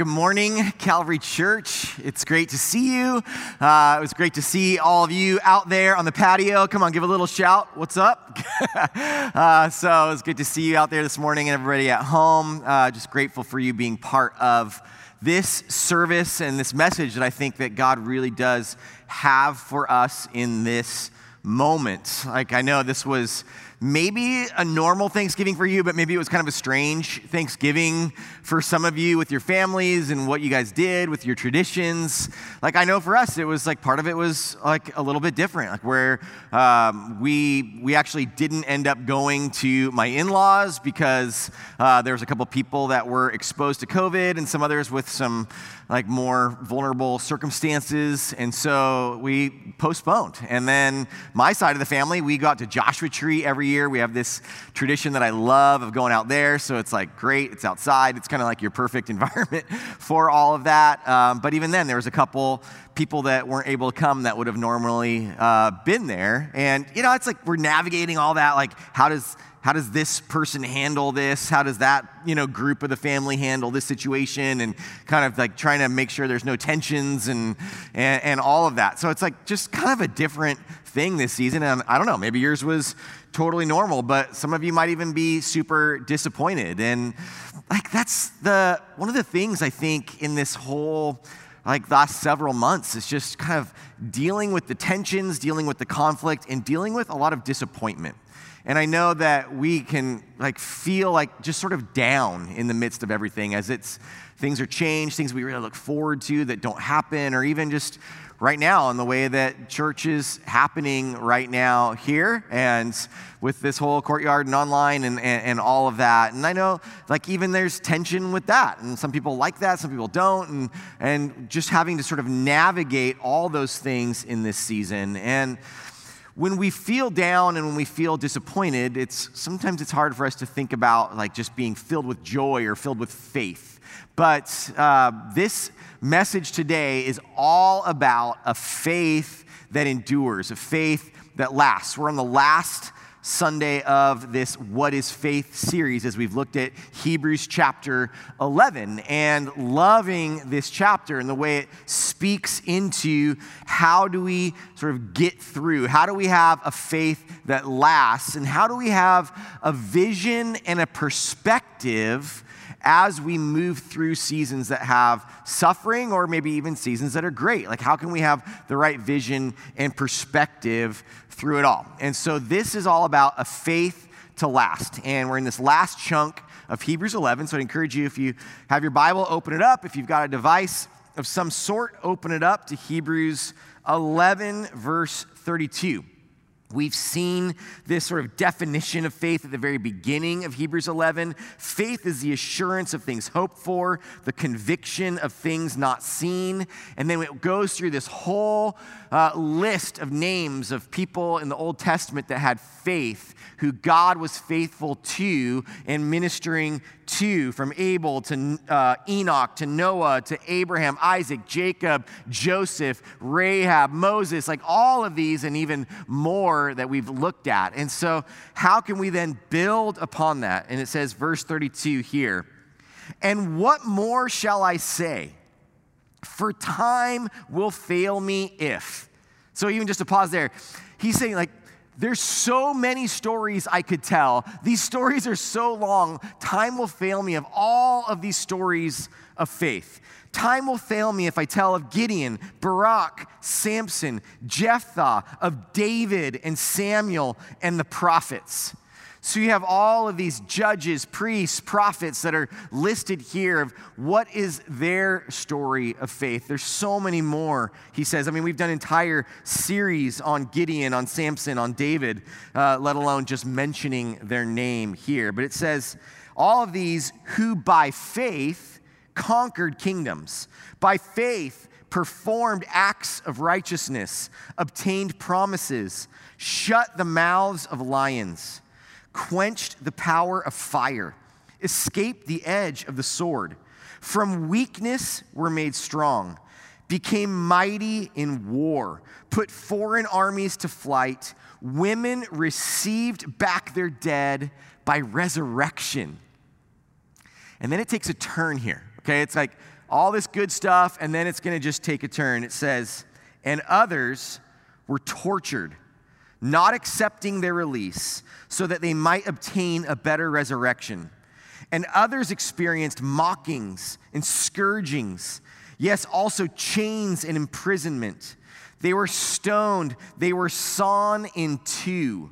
good morning, Calvary Church. It's great to see you. Uh, it was great to see all of you out there on the patio. Come on, give a little shout. What's up? uh, so it was good to see you out there this morning and everybody at home. Uh, just grateful for you being part of this service and this message that I think that God really does have for us in this moment. Like, I know this was maybe a normal Thanksgiving for you, but maybe it was kind of a strange Thanksgiving for some of you with your families and what you guys did with your traditions. Like, I know for us, it was like part of it was like a little bit different, like where um, we, we actually didn't end up going to my in laws because uh, there was a couple people that were exposed to COVID and some others with some like more vulnerable circumstances. And so we postponed. And then my side of the family, we got to Joshua Tree every year. We have this tradition that I love of going out there. So it's like great, it's outside, it's kind of like your perfect environment for all of that. Um, but even then, there was a couple people that weren't able to come that would have normally uh, been there. And, you know, it's like we're navigating all that. Like, how does how does this person handle this how does that you know group of the family handle this situation and kind of like trying to make sure there's no tensions and and, and all of that so it's like just kind of a different thing this season and i don't know maybe yours was totally normal but some of you might even be super disappointed. And like that's the one of the things i think in this whole like last several months is just kind of dealing with the tensions dealing with the conflict and dealing with a lot of disappointment and I know that we can like feel like just sort of down in the midst of everything as it's things are changed, things we really look forward to that don't happen, or even just right now in the way that church is happening right now here and with this whole courtyard and online and, and, and, all of that. And I know like even there's tension with that. And some people like that, some people don't. And, and just having to sort of navigate all those things in this season. And when we feel down and when we feel disappointed, it's sometimes it's hard for us to think about like just being filled with joy or filled with faith. But uh, this message today is all about a faith that endures, a faith that lasts. We're on the last Sunday of this What is Faith series as we've looked at Hebrews chapter 11 and loving this chapter and the way it speaks into how do we sort of get through, how do we have a faith that lasts, and how do we have a vision and a perspective as we move through seasons that have suffering or maybe even seasons that are great. Like, how can we have the right vision and perspective through it all? And so, this is all about a faith to last. And we're in this last chunk of Hebrews 11. So, I'd encourage you, if you have your Bible, open it up. If you've got a device of some sort, open it up to Hebrews 11, verse 32. We've seen this sort of definition of faith at the very beginning of Hebrews 11. Faith is the assurance of things hoped for, the conviction of things not seen. And then it goes through this whole uh, list of names of people in the Old Testament that had faith, who God was faithful to and ministering to, from Abel to uh, Enoch to Noah to Abraham, Isaac, Jacob, Joseph, Rahab, Moses, like all of these and even more that we've looked at. And so, how can we then build upon that? And it says, verse 32 here, and what more shall I say? For time will fail me if. So, even just to pause there, he's saying, like, there's so many stories I could tell. These stories are so long, time will fail me of all of these stories of faith. Time will fail me if I tell of Gideon, Barak, Samson, Jephthah, of David and Samuel and the prophets. So you have all of these judges, priests, prophets that are listed here of what is their story of faith. There's so many more, he says. I mean, we've done entire series on Gideon, on Samson, on David, uh, let alone just mentioning their name here. But it says, all of these who by faith conquered kingdoms, by faith performed acts of righteousness, obtained promises, shut the mouths of lions quenched the power of fire, escaped the edge of the sword. From weakness were made strong, became mighty in war, put foreign armies to flight. Women received back their dead by resurrection. And then it takes a turn here, okay? It's like, all this good stuff, and then it's going to just take a turn. It says, and others were tortured, not accepting their release, so that they might obtain a better resurrection. And others experienced mockings and scourgings, yes, also chains and imprisonment. They were stoned, they were sawn in two.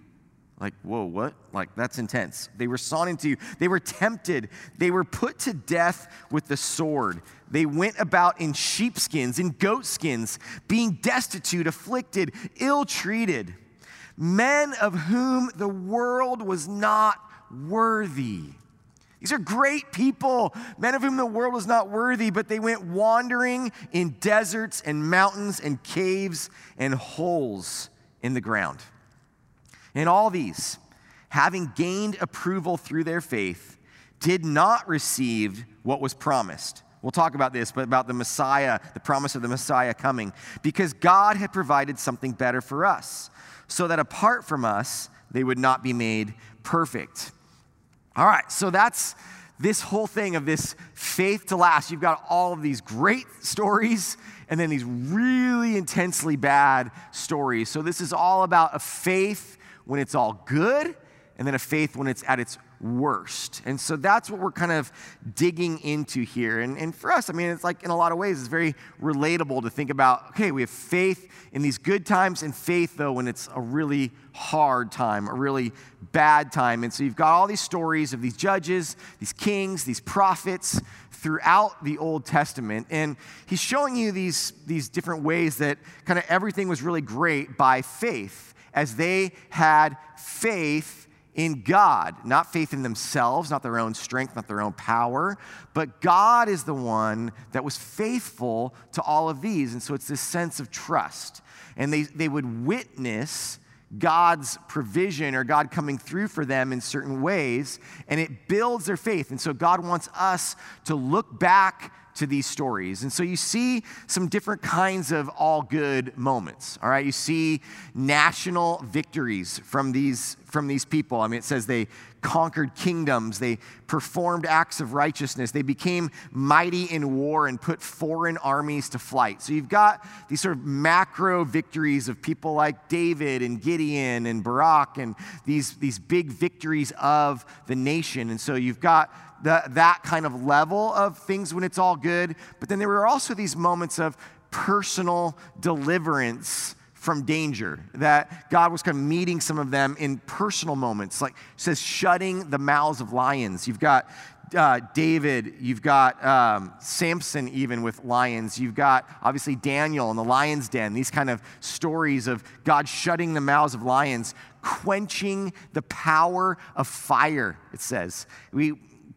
Like, whoa, what? Like, that's intense. They were sawn in two. They were tempted. They were put to death with the sword. They went about in sheepskins, in goatskins, being destitute, afflicted, ill treated. Men of whom the world was not worthy. These are great people, men of whom the world was not worthy, but they went wandering in deserts and mountains and caves and holes in the ground. And all these, having gained approval through their faith, did not receive what was promised. We'll talk about this, but about the Messiah, the promise of the Messiah coming, because God had provided something better for us, so that apart from us, they would not be made perfect. All right, so that's this whole thing of this faith to last. You've got all of these great stories and then these really intensely bad stories. So this is all about a faith when it's all good and then a faith when it's at its worst. And so that's what we're kind of digging into here. And, and for us, I mean, it's like in a lot of ways, it's very relatable to think about okay, we have faith in these good times and faith, though, when it's a really hard time, a really bad time. And so you've got all these stories of these judges, these kings, these prophets throughout the Old Testament. And he's showing you these, these different ways that kind of everything was really great by faith, as they had faith in God, not faith in themselves, not their own strength, not their own power, but God is the one that was faithful to all of these. And so it's this sense of trust. And they, they would witness God's provision or God coming through for them in certain ways, and it builds their faith. And so God wants us to look back to these stories. And so you see some different kinds of all good moments. All right, you see national victories from these from these people. I mean, it says they conquered kingdoms, they performed acts of righteousness, they became mighty in war and put foreign armies to flight. So you've got these sort of macro victories of people like David and Gideon and Barak and these, these big victories of the nation. And so you've got the, that kind of level of things when it's all good. But then there were also these moments of personal deliverance from danger, that God was kind of meeting some of them in personal moments, like says, shutting the mouths of lions. You've got uh, David, you've got um, Samson, even with lions. You've got obviously Daniel in the lion's den, these kind of stories of God shutting the mouths of lions, quenching the power of fire, it says. We,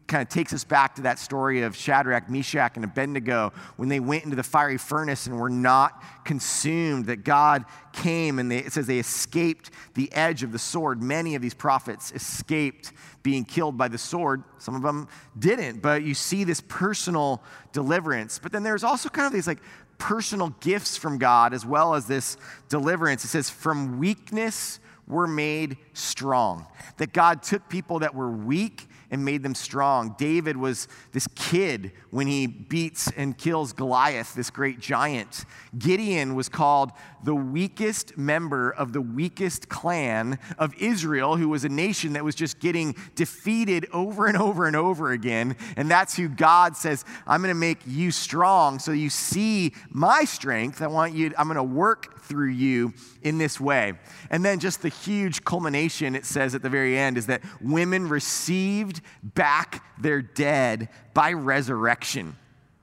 kind of takes us back to that story of Shadrach, Meshach, and Abednego when they went into the fiery furnace and were not consumed, that God came and they, it says they escaped the edge of the sword. Many of these prophets escaped being killed by the sword. Some of them didn't, but you see this personal deliverance. But then there's also kind of these like personal gifts from God as well as this deliverance. It says, from weakness were made strong. That God took people that were weak and made them strong. David was this kid when he beats and kills Goliath, this great giant. Gideon was called the weakest member of the weakest clan of Israel, who was a nation that was just getting defeated over and over and over again. And that's who God says, I'm going to make you strong so you see my strength. I want you, I'm going to work through you in this way. And then just the huge culmination, it says at the very end, is that women received back their dead by resurrection.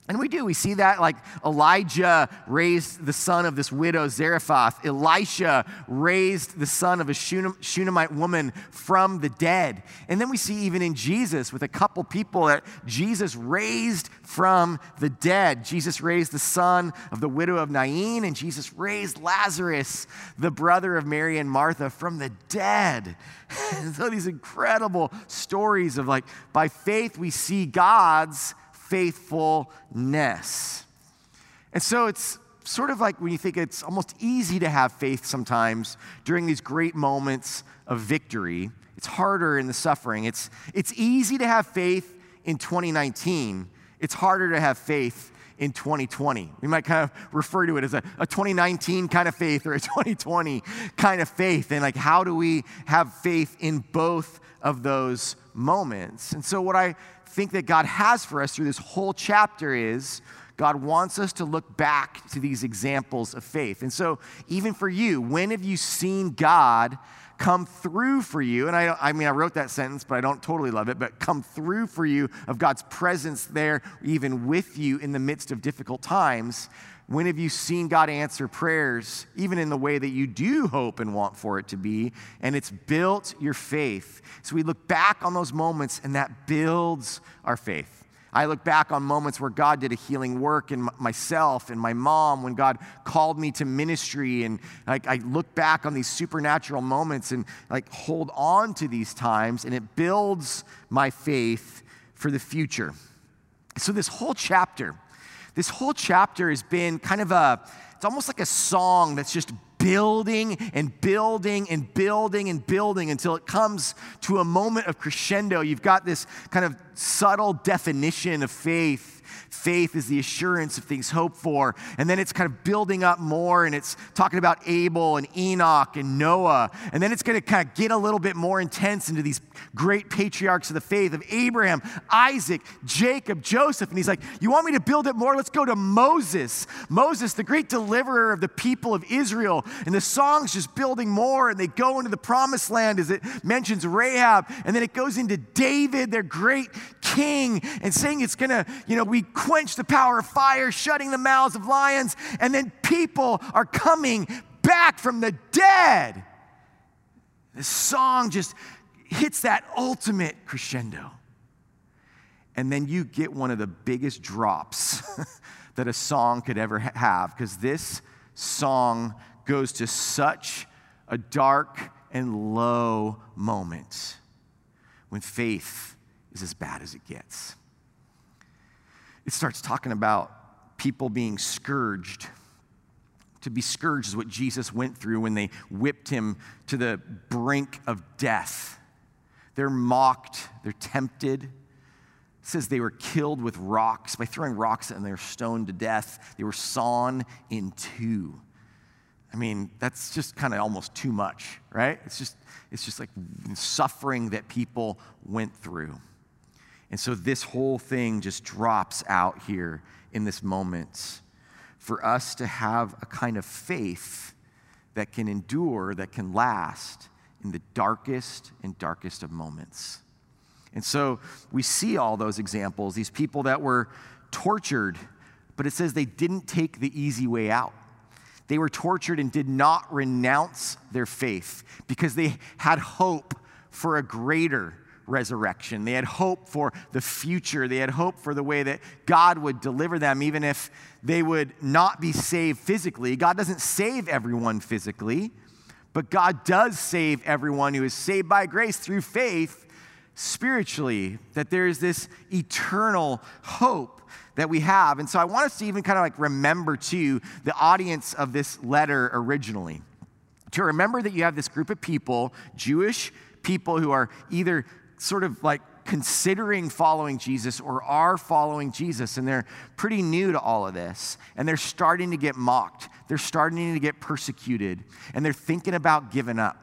And we do. We see that like Elijah raised the son of this widow, Zarephath. Elisha raised the son of a Shunammite woman from the dead. And then we see even in Jesus with a couple people that Jesus raised from the dead. Jesus raised the son of the widow of Nain, and Jesus raised Lazarus, the brother of Mary and Martha, from the dead. so these incredible stories of like, by faith, we see God's faithfulness. And so it's sort of like when you think it's almost easy to have faith sometimes during these great moments of victory. It's harder in the suffering. It's, it's easy to have faith in 2019. It's harder to have faith in 2020. We might kind of refer to it as a, a 2019 kind of faith or a 2020 kind of faith. And like, how do we have faith in both of those moments? And so, what I think that God has for us through this whole chapter is God wants us to look back to these examples of faith. And so, even for you, when have you seen God come through for you? And I, I mean, I wrote that sentence, but I don't totally love it, but come through for you of God's presence there, even with you in the midst of difficult times. When have you seen God answer prayers, even in the way that you do hope and want for it to be? And it's built your faith. So we look back on those moments, and that builds our faith. I look back on moments where God did a healing work in myself and my mom, when God called me to ministry. And like, I look back on these supernatural moments and like hold on to these times, and it builds my faith for the future. So, this whole chapter, this whole chapter has been kind of a, it's almost like a song that's just building and building and building and building until it comes to a moment of crescendo. You've got this kind of subtle definition of faith Faith is the assurance of things hoped for. And then it's kind of building up more and it's talking about Abel and Enoch and Noah. And then it's going to kind of get a little bit more intense into these great patriarchs of the faith of Abraham, Isaac, Jacob, Joseph. And he's like, You want me to build it more? Let's go to Moses. Moses, the great deliverer of the people of Israel. And the song's just building more and they go into the promised land as it mentions Rahab. And then it goes into David, their great king, and saying it's going to, you know, we quench the power of fire, shutting the mouths of lions, and then people are coming back from the dead. This song just hits that ultimate crescendo. And then you get one of the biggest drops that a song could ever have, because this song goes to such a dark and low moment when faith is as bad as it gets it starts talking about people being scourged. To be scourged is what Jesus went through when they whipped him to the brink of death. They're mocked, they're tempted. It says they were killed with rocks by throwing rocks and they were stoned to death. They were sawn in two. I mean, that's just kind of almost too much, right? It's just, it's just like suffering that people went through. And so this whole thing just drops out here in this moment for us to have a kind of faith that can endure, that can last in the darkest and darkest of moments. And so we see all those examples, these people that were tortured, but it says they didn't take the easy way out. They were tortured and did not renounce their faith because they had hope for a greater resurrection. They had hope for the future. They had hope for the way that God would deliver them, even if they would not be saved physically. God doesn't save everyone physically, but God does save everyone who is saved by grace through faith spiritually, that there is this eternal hope that we have. And so I want us to even kind of like remember, too, the audience of this letter originally. To remember that you have this group of people, Jewish people who are either sort of like considering following Jesus or are following Jesus, and they're pretty new to all of this, and they're starting to get mocked, they're starting to get persecuted, and they're thinking about giving up.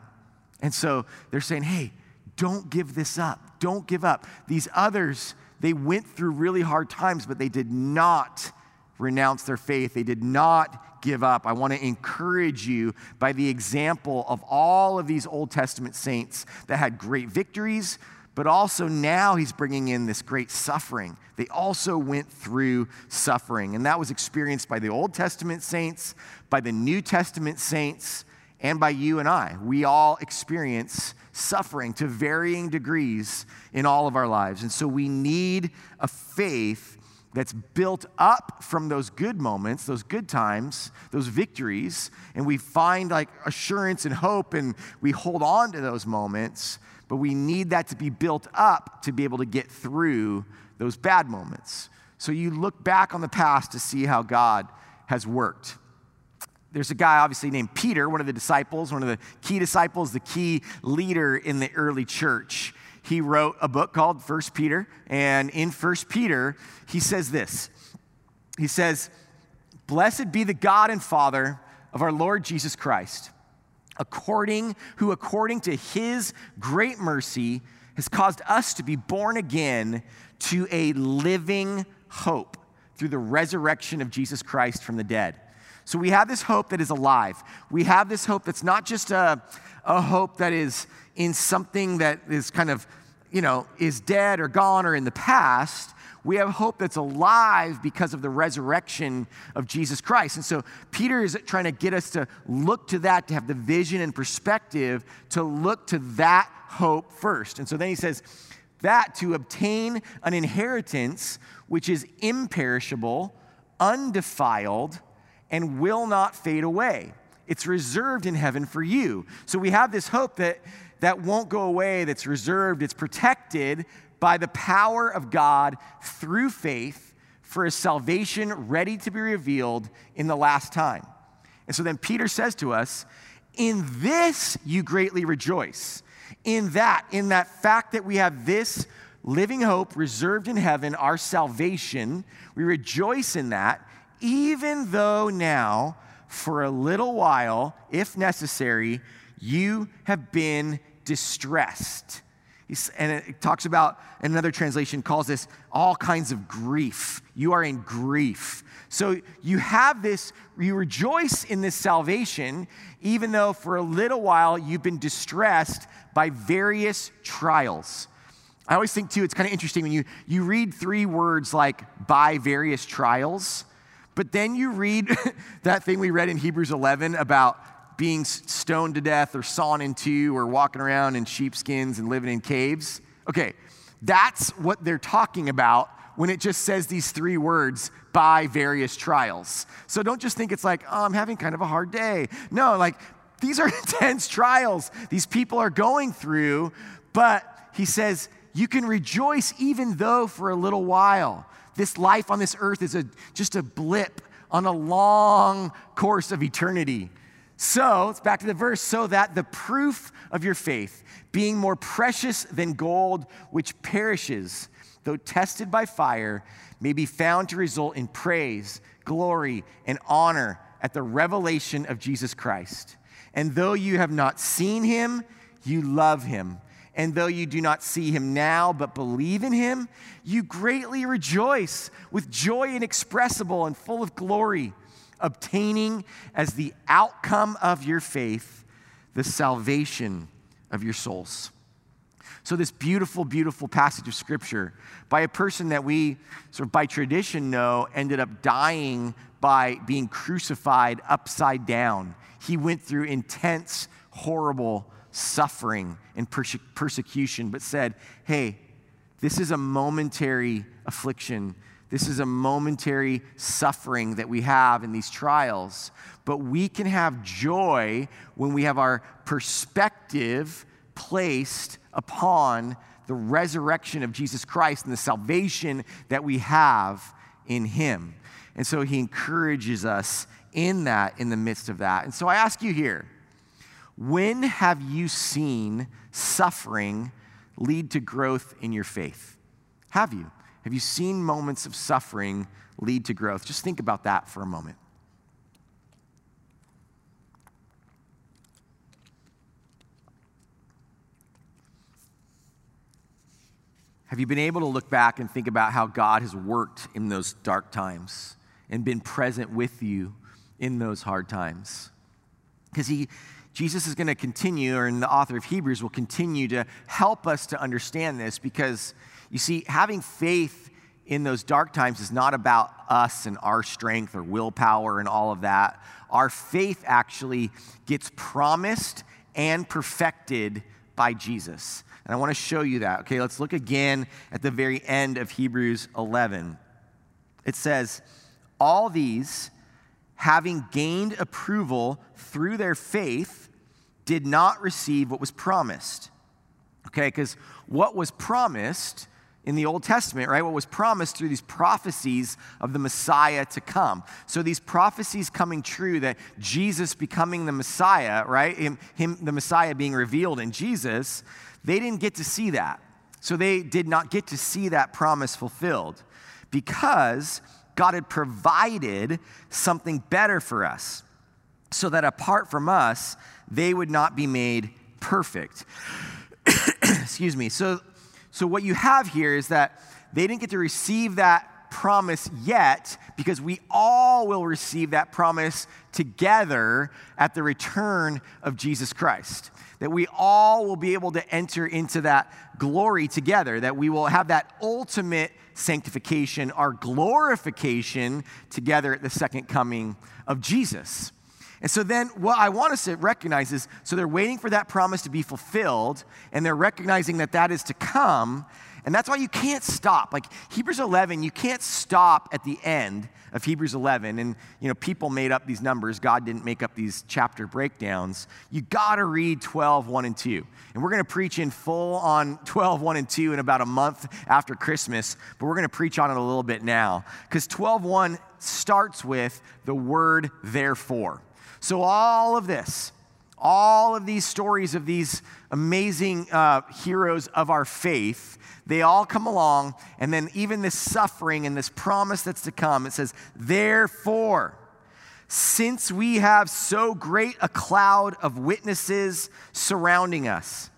And so they're saying, hey, don't give this up. Don't give up. These others, they went through really hard times, but they did not renounce their faith. They did not give up. I want to encourage you by the example of all of these Old Testament saints that had great victories, but also now he's bringing in this great suffering. They also went through suffering, and that was experienced by the Old Testament saints, by the New Testament saints, and by you and I. We all experience suffering to varying degrees in all of our lives. And so we need a faith that's built up from those good moments, those good times, those victories, and we find like assurance and hope and we hold on to those moments but we need that to be built up to be able to get through those bad moments. So you look back on the past to see how God has worked. There's a guy, obviously, named Peter, one of the disciples, one of the key disciples, the key leader in the early church. He wrote a book called First Peter, and in First Peter, he says this he says, Blessed be the God and Father of our Lord Jesus Christ, according who according to his great mercy has caused us to be born again to a living hope through the resurrection of Jesus Christ from the dead. So we have this hope that is alive. We have this hope that's not just a, a hope that is in something that is kind of, you know, is dead or gone or in the past. We have hope that's alive because of the resurrection of Jesus Christ. And so Peter is trying to get us to look to that, to have the vision and perspective to look to that hope first. And so then he says, that to obtain an inheritance which is imperishable, undefiled, and will not fade away. It's reserved in heaven for you. So we have this hope that that won't go away, that's reserved, it's protected by the power of God through faith for a salvation ready to be revealed in the last time. And so then Peter says to us, In this you greatly rejoice. In that, in that fact that we have this living hope reserved in heaven, our salvation, we rejoice in that even though now, for a little while, if necessary, you have been distressed. And it talks about, in another translation calls this all kinds of grief. You are in grief. So you have this, you rejoice in this salvation, even though for a little while you've been distressed by various trials. I always think, too, it's kind of interesting when you, you read three words like by various trials but then you read that thing we read in Hebrews 11 about being stoned to death or sawn in two or walking around in sheepskins and living in caves. Okay, that's what they're talking about when it just says these three words by various trials. So don't just think it's like, oh, I'm having kind of a hard day. No, like these are intense trials these people are going through, but he says, you can rejoice even though for a little while. This life on this earth is a, just a blip on a long course of eternity. So, it's back to the verse, so that the proof of your faith, being more precious than gold, which perishes, though tested by fire, may be found to result in praise, glory, and honor at the revelation of Jesus Christ. And though you have not seen him, you love him. And though you do not see him now, but believe in him, you greatly rejoice with joy inexpressible and full of glory, obtaining as the outcome of your faith the salvation of your souls. So, this beautiful, beautiful passage of scripture by a person that we sort of by tradition know ended up dying by being crucified upside down. He went through intense, horrible suffering and perse- persecution, but said, hey, this is a momentary affliction. This is a momentary suffering that we have in these trials. But we can have joy when we have our perspective placed upon the resurrection of Jesus Christ and the salvation that we have in Him. And so He encourages us in that, in the midst of that. And so I ask you here when have you seen suffering lead to growth in your faith? Have you? Have you seen moments of suffering lead to growth? Just think about that for a moment. Have you been able to look back and think about how God has worked in those dark times and been present with you in those hard times? Because He Jesus is going to continue, or the author of Hebrews will continue to help us to understand this because you see, having faith in those dark times is not about us and our strength or willpower and all of that. Our faith actually gets promised and perfected by Jesus. And I want to show you that. Okay, let's look again at the very end of Hebrews 11. It says, All these, having gained approval through their faith, did not receive what was promised. Okay, because what was promised in the Old Testament, right? What was promised through these prophecies of the Messiah to come. So these prophecies coming true that Jesus becoming the Messiah, right? Him, him, the Messiah being revealed in Jesus, they didn't get to see that. So they did not get to see that promise fulfilled because God had provided something better for us so that apart from us, they would not be made perfect. Excuse me. So, so, what you have here is that they didn't get to receive that promise yet because we all will receive that promise together at the return of Jesus Christ. That we all will be able to enter into that glory together, that we will have that ultimate sanctification, our glorification together at the second coming of Jesus. And so then what I want us to recognize is so they're waiting for that promise to be fulfilled and they're recognizing that that is to come. And that's why you can't stop. Like Hebrews 11, you can't stop at the end of Hebrews 11. And, you know, people made up these numbers. God didn't make up these chapter breakdowns. You got to read 12, 1 and 2. And we're going to preach in full on 12, 1 and 2 in about a month after Christmas. But we're going to preach on it a little bit now. Because 12, 1 starts with the word therefore. So, all of this, all of these stories of these amazing uh, heroes of our faith, they all come along, and then even this suffering and this promise that's to come, it says, Therefore, since we have so great a cloud of witnesses surrounding us,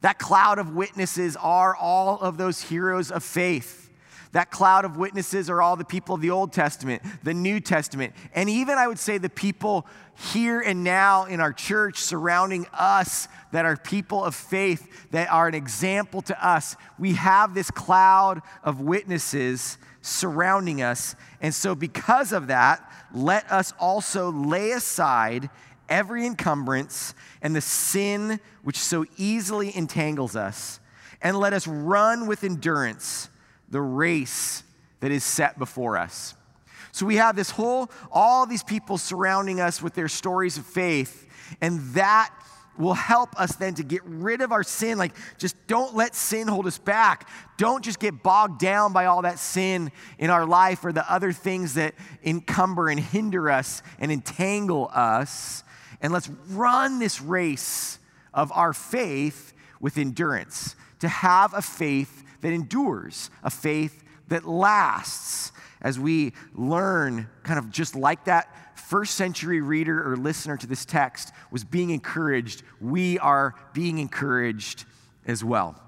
that cloud of witnesses are all of those heroes of faith. That cloud of witnesses are all the people of the Old Testament, the New Testament, and even I would say the people here and now in our church surrounding us that are people of faith, that are an example to us. We have this cloud of witnesses surrounding us. And so, because of that, let us also lay aside every encumbrance and the sin which so easily entangles us, and let us run with endurance the race that is set before us. So we have this whole, all these people surrounding us with their stories of faith, and that will help us then to get rid of our sin. Like, just don't let sin hold us back. Don't just get bogged down by all that sin in our life or the other things that encumber and hinder us and entangle us. And let's run this race of our faith with endurance, to have a faith that endures, a faith that lasts. As we learn, kind of just like that first century reader or listener to this text was being encouraged, we are being encouraged as well.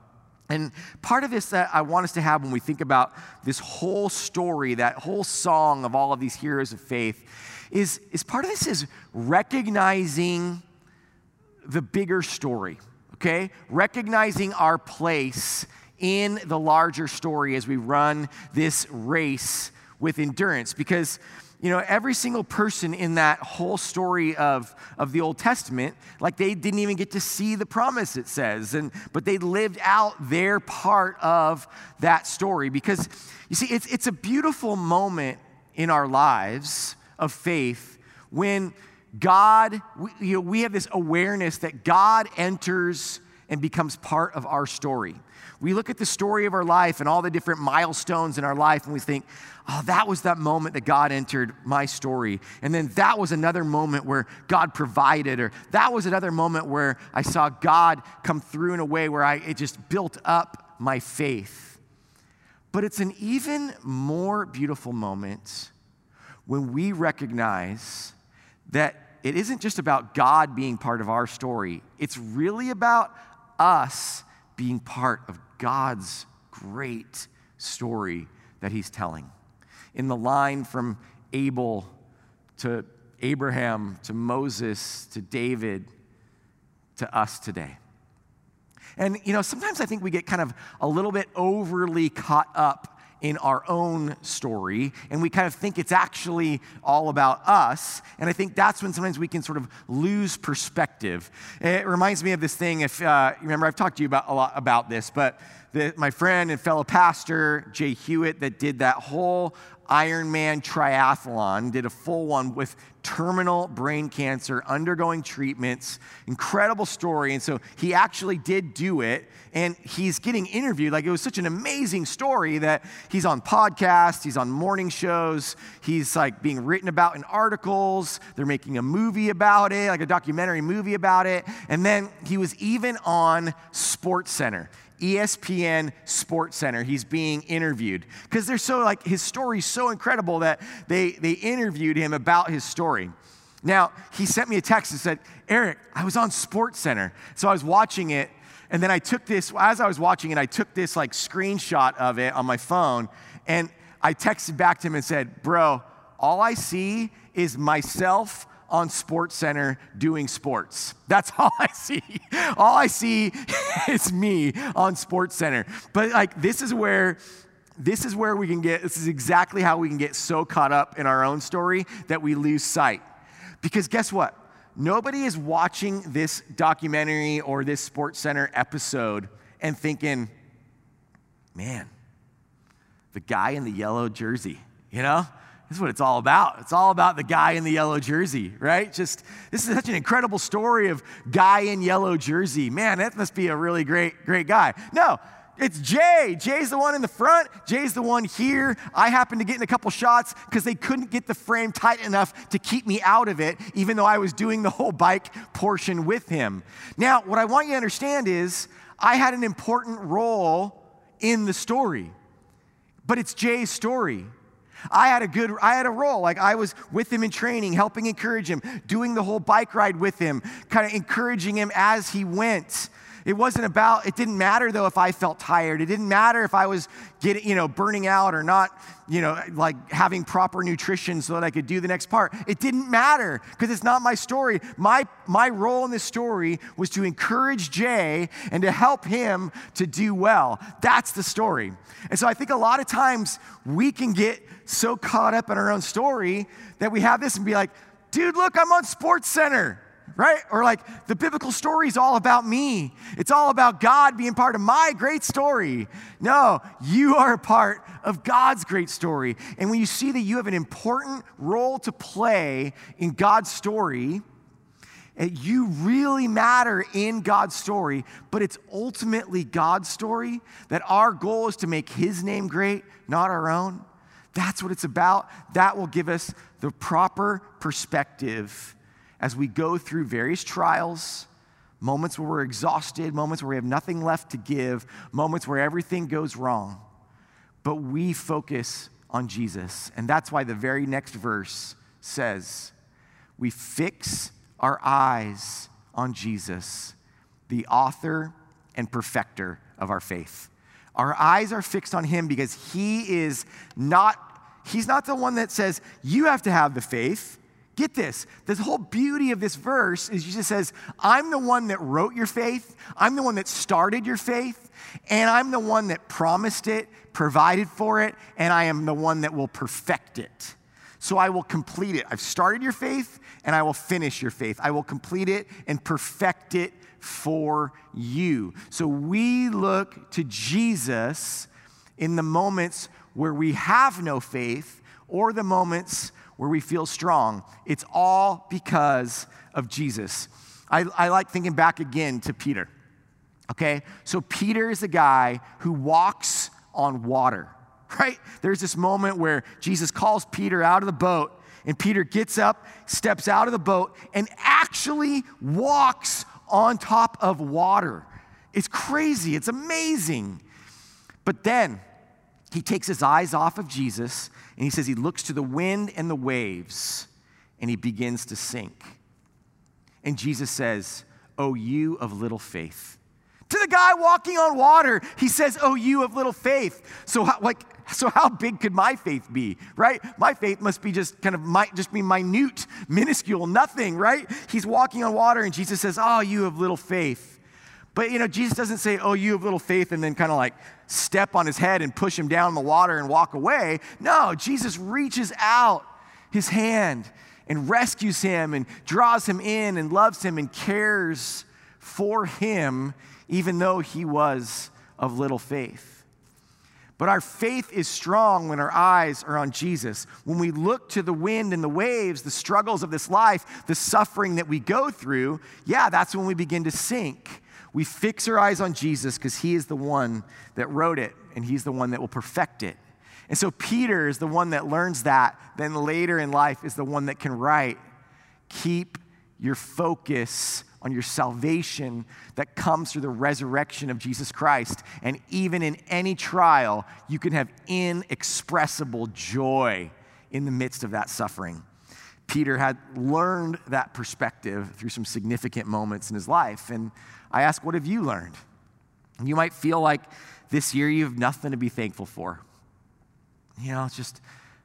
And part of this that I want us to have when we think about this whole story, that whole song of all of these heroes of faith, is, is part of this is recognizing the bigger story, okay? Recognizing our place in the larger story as we run this race with endurance. Because, you know, every single person in that whole story of, of the Old Testament, like they didn't even get to see the promise, it says, and, but they lived out their part of that story. Because, you see, it's, it's a beautiful moment in our lives of faith when God, we, you know, we have this awareness that God enters and becomes part of our story. We look at the story of our life and all the different milestones in our life, and we think, oh, that was that moment that God entered my story. And then that was another moment where God provided, or that was another moment where I saw God come through in a way where I, it just built up my faith. But it's an even more beautiful moment when we recognize that it isn't just about God being part of our story, it's really about us being part of God's great story that he's telling. In the line from Abel to Abraham to Moses to David to us today. And, you know, sometimes I think we get kind of a little bit overly caught up in our own story, and we kind of think it's actually all about us. And I think that's when sometimes we can sort of lose perspective. It reminds me of this thing. If uh, remember, I've talked to you about a lot about this, but the, my friend and fellow pastor Jay Hewitt that did that whole Ironman triathlon, did a full one with terminal brain cancer, undergoing treatments. Incredible story. And so he actually did do it, and he's getting interviewed. Like it was such an amazing story that he's on podcasts, he's on morning shows, he's like being written about in articles. They're making a movie about it, like a documentary movie about it. And then he was even on Sports Center ESPN Sports Center. He's being interviewed because they're so like his story's so incredible that they they interviewed him about his story. Now, he sent me a text and said, Eric, I was on Sports Center. So I was watching it, and then I took this, as I was watching it, I took this like screenshot of it on my phone, and I texted back to him and said, Bro, all I see is myself on Sports Center doing sports. That's all I see. All I see is me on Sports Center. But like this is where this is where we can get this is exactly how we can get so caught up in our own story that we lose sight. Because guess what? Nobody is watching this documentary or this Sports Center episode and thinking, "Man, the guy in the yellow jersey, you know? This is what it's all about. It's all about the guy in the yellow jersey, right? Just this is such an incredible story of guy in yellow jersey. Man, that must be a really great, great guy. No, it's Jay. Jay's the one in the front. Jay's the one here. I happened to get in a couple shots because they couldn't get the frame tight enough to keep me out of it, even though I was doing the whole bike portion with him. Now, what I want you to understand is I had an important role in the story, but it's Jay's story. I had a good, I had a role. Like I was with him in training, helping encourage him, doing the whole bike ride with him, kind of encouraging him as he went. It wasn't about, it didn't matter though if I felt tired. It didn't matter if I was getting, you know, burning out or not, you know, like having proper nutrition so that I could do the next part. It didn't matter because it's not my story. My, my role in this story was to encourage Jay and to help him to do well. That's the story. And so I think a lot of times we can get so caught up in our own story that we have this and be like, dude, look, I'm on Sports Center right? Or like the biblical story is all about me. It's all about God being part of my great story. No, you are a part of God's great story. And when you see that you have an important role to play in God's story, eh, you really matter in God's story, but it's ultimately God's story that our goal is to make His name great, not our own. That's what it's about. That will give us the proper perspective as we go through various trials, moments where we're exhausted, moments where we have nothing left to give, moments where everything goes wrong. But we focus on Jesus. And that's why the very next verse says, We fix our eyes on Jesus, the author and perfecter of our faith. Our eyes are fixed on him because he is not, he's not the one that says, You have to have the faith. Get this. The whole beauty of this verse is Jesus says, I'm the one that wrote your faith, I'm the one that started your faith, and I'm the one that promised it, provided for it, and I am the one that will perfect it. So I will complete it. I've started your faith, and I will finish your faith. I will complete it and perfect it for you. So we look to Jesus in the moments where we have no faith or the moments where we feel strong. It's all because of Jesus. I, I like thinking back again to Peter. Okay? So Peter is a guy who walks on water, right? There's this moment where Jesus calls Peter out of the boat, and Peter gets up, steps out of the boat, and actually walks on top of water. It's crazy, it's amazing. But then he takes his eyes off of Jesus and he says he looks to the wind and the waves and he begins to sink. And Jesus says, Oh, you of little faith. To the guy walking on water, he says, Oh, you of little faith. So, how, like, so how big could my faith be, right? My faith must be just kind of might just be minute, minuscule, nothing, right? He's walking on water, and Jesus says, Oh, you of little faith. But you know, Jesus doesn't say, Oh, you have little faith, and then kind of like step on his head and push him down in the water and walk away. No, Jesus reaches out his hand and rescues him and draws him in and loves him and cares for him, even though he was of little faith. But our faith is strong when our eyes are on Jesus. When we look to the wind and the waves, the struggles of this life, the suffering that we go through, yeah, that's when we begin to sink we fix our eyes on Jesus because he is the one that wrote it and he's the one that will perfect it. And so Peter is the one that learns that, then later in life is the one that can write, Keep your focus on your salvation that comes through the resurrection of Jesus Christ. And even in any trial, you can have inexpressible joy in the midst of that suffering. Peter had learned that perspective through some significant moments in his life. And I ask, what have you learned? You might feel like this year you have nothing to be thankful for. You know, it's just,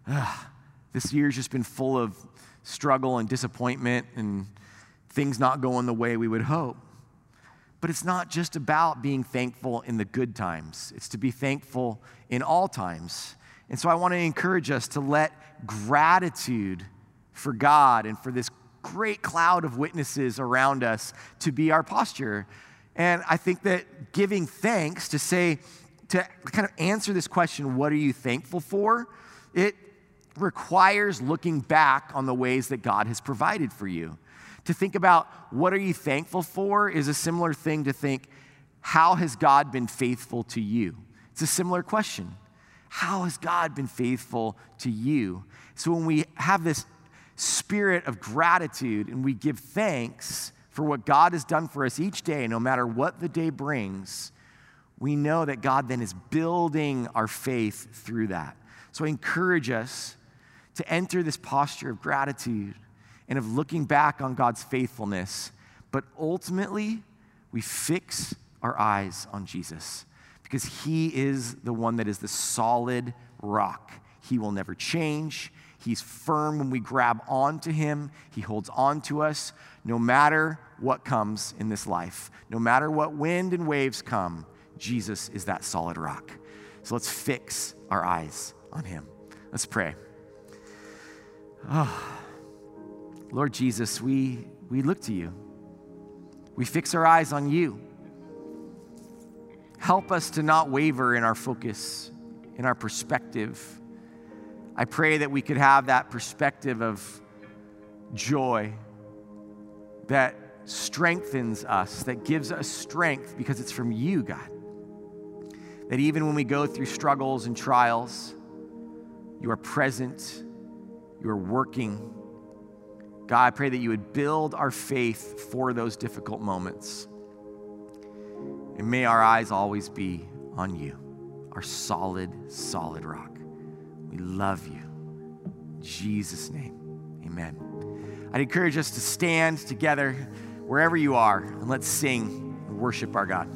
ugh, this year's just been full of struggle and disappointment and things not going the way we would hope. But it's not just about being thankful in the good times, it's to be thankful in all times. And so I want to encourage us to let gratitude for God and for this great cloud of witnesses around us to be our posture. And I think that giving thanks to say, to kind of answer this question, what are you thankful for? It requires looking back on the ways that God has provided for you. To think about what are you thankful for is a similar thing to think, how has God been faithful to you? It's a similar question. How has God been faithful to you? So when we have this spirit of gratitude and we give thanks for what God has done for us each day, no matter what the day brings, we know that God then is building our faith through that. So I encourage us to enter this posture of gratitude and of looking back on God's faithfulness. But ultimately, we fix our eyes on Jesus because he is the one that is the solid rock. He will never change. He's firm when we grab onto him. He holds on to us no matter what comes in this life. No matter what wind and waves come, Jesus is that solid rock. So let's fix our eyes on him. Let's pray. Oh. Lord Jesus, we, we look to you. We fix our eyes on you. Help us to not waver in our focus, in our perspective. I pray that we could have that perspective of joy that strengthens us, that gives us strength because it's from you, God. That even when we go through struggles and trials, you are present, you are working God, I pray that you would build our faith for those difficult moments. And may our eyes always be on you, our solid, solid rock. We love you. In Jesus' name, amen. I'd encourage us to stand together wherever you are and let's sing and worship our God.